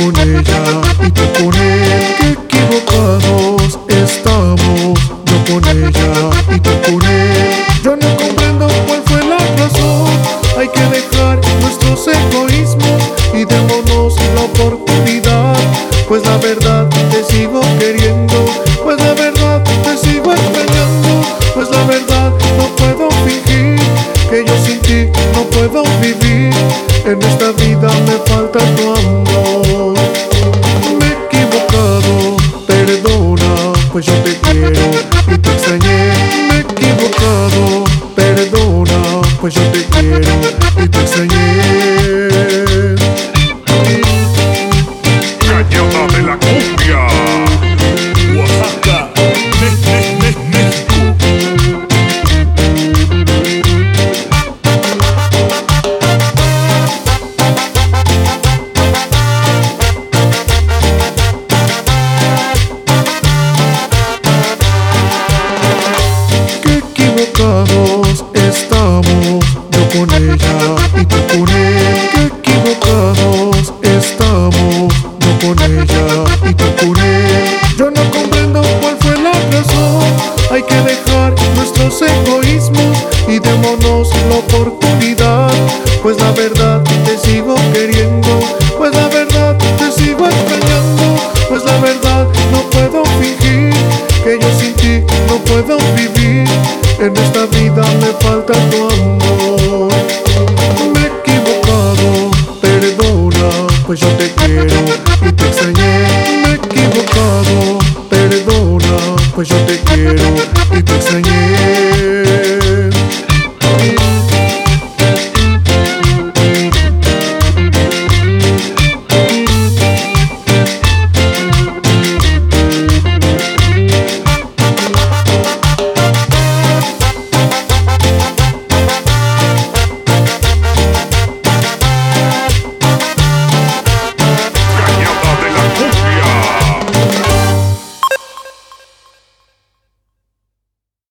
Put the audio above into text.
con ella y tú con él, qué equivocados estamos. Yo con ella y tú con él. Yo no comprendo cuál fue la razón. Hay que dejar nuestros egoísmos y démonos la oportunidad. Pues la verdad te sigo queriendo, pues la verdad te sigo engañando, pues la verdad no puedo fingir que yo sin ti no puedo vivir en esta vida. Con ella y tú con él. Yo no comprendo cuál fue la razón. Hay que dejar nuestros egoísmos y démonos la oportunidad. Pues la verdad te sigo queriendo, pues la verdad te sigo extrañando, pues la verdad no puedo fingir que yo sin ti no puedo vivir. En esta vida me falta tu amor. Y te extrañé. Me he equivocado, perdona, pues yo te quiero.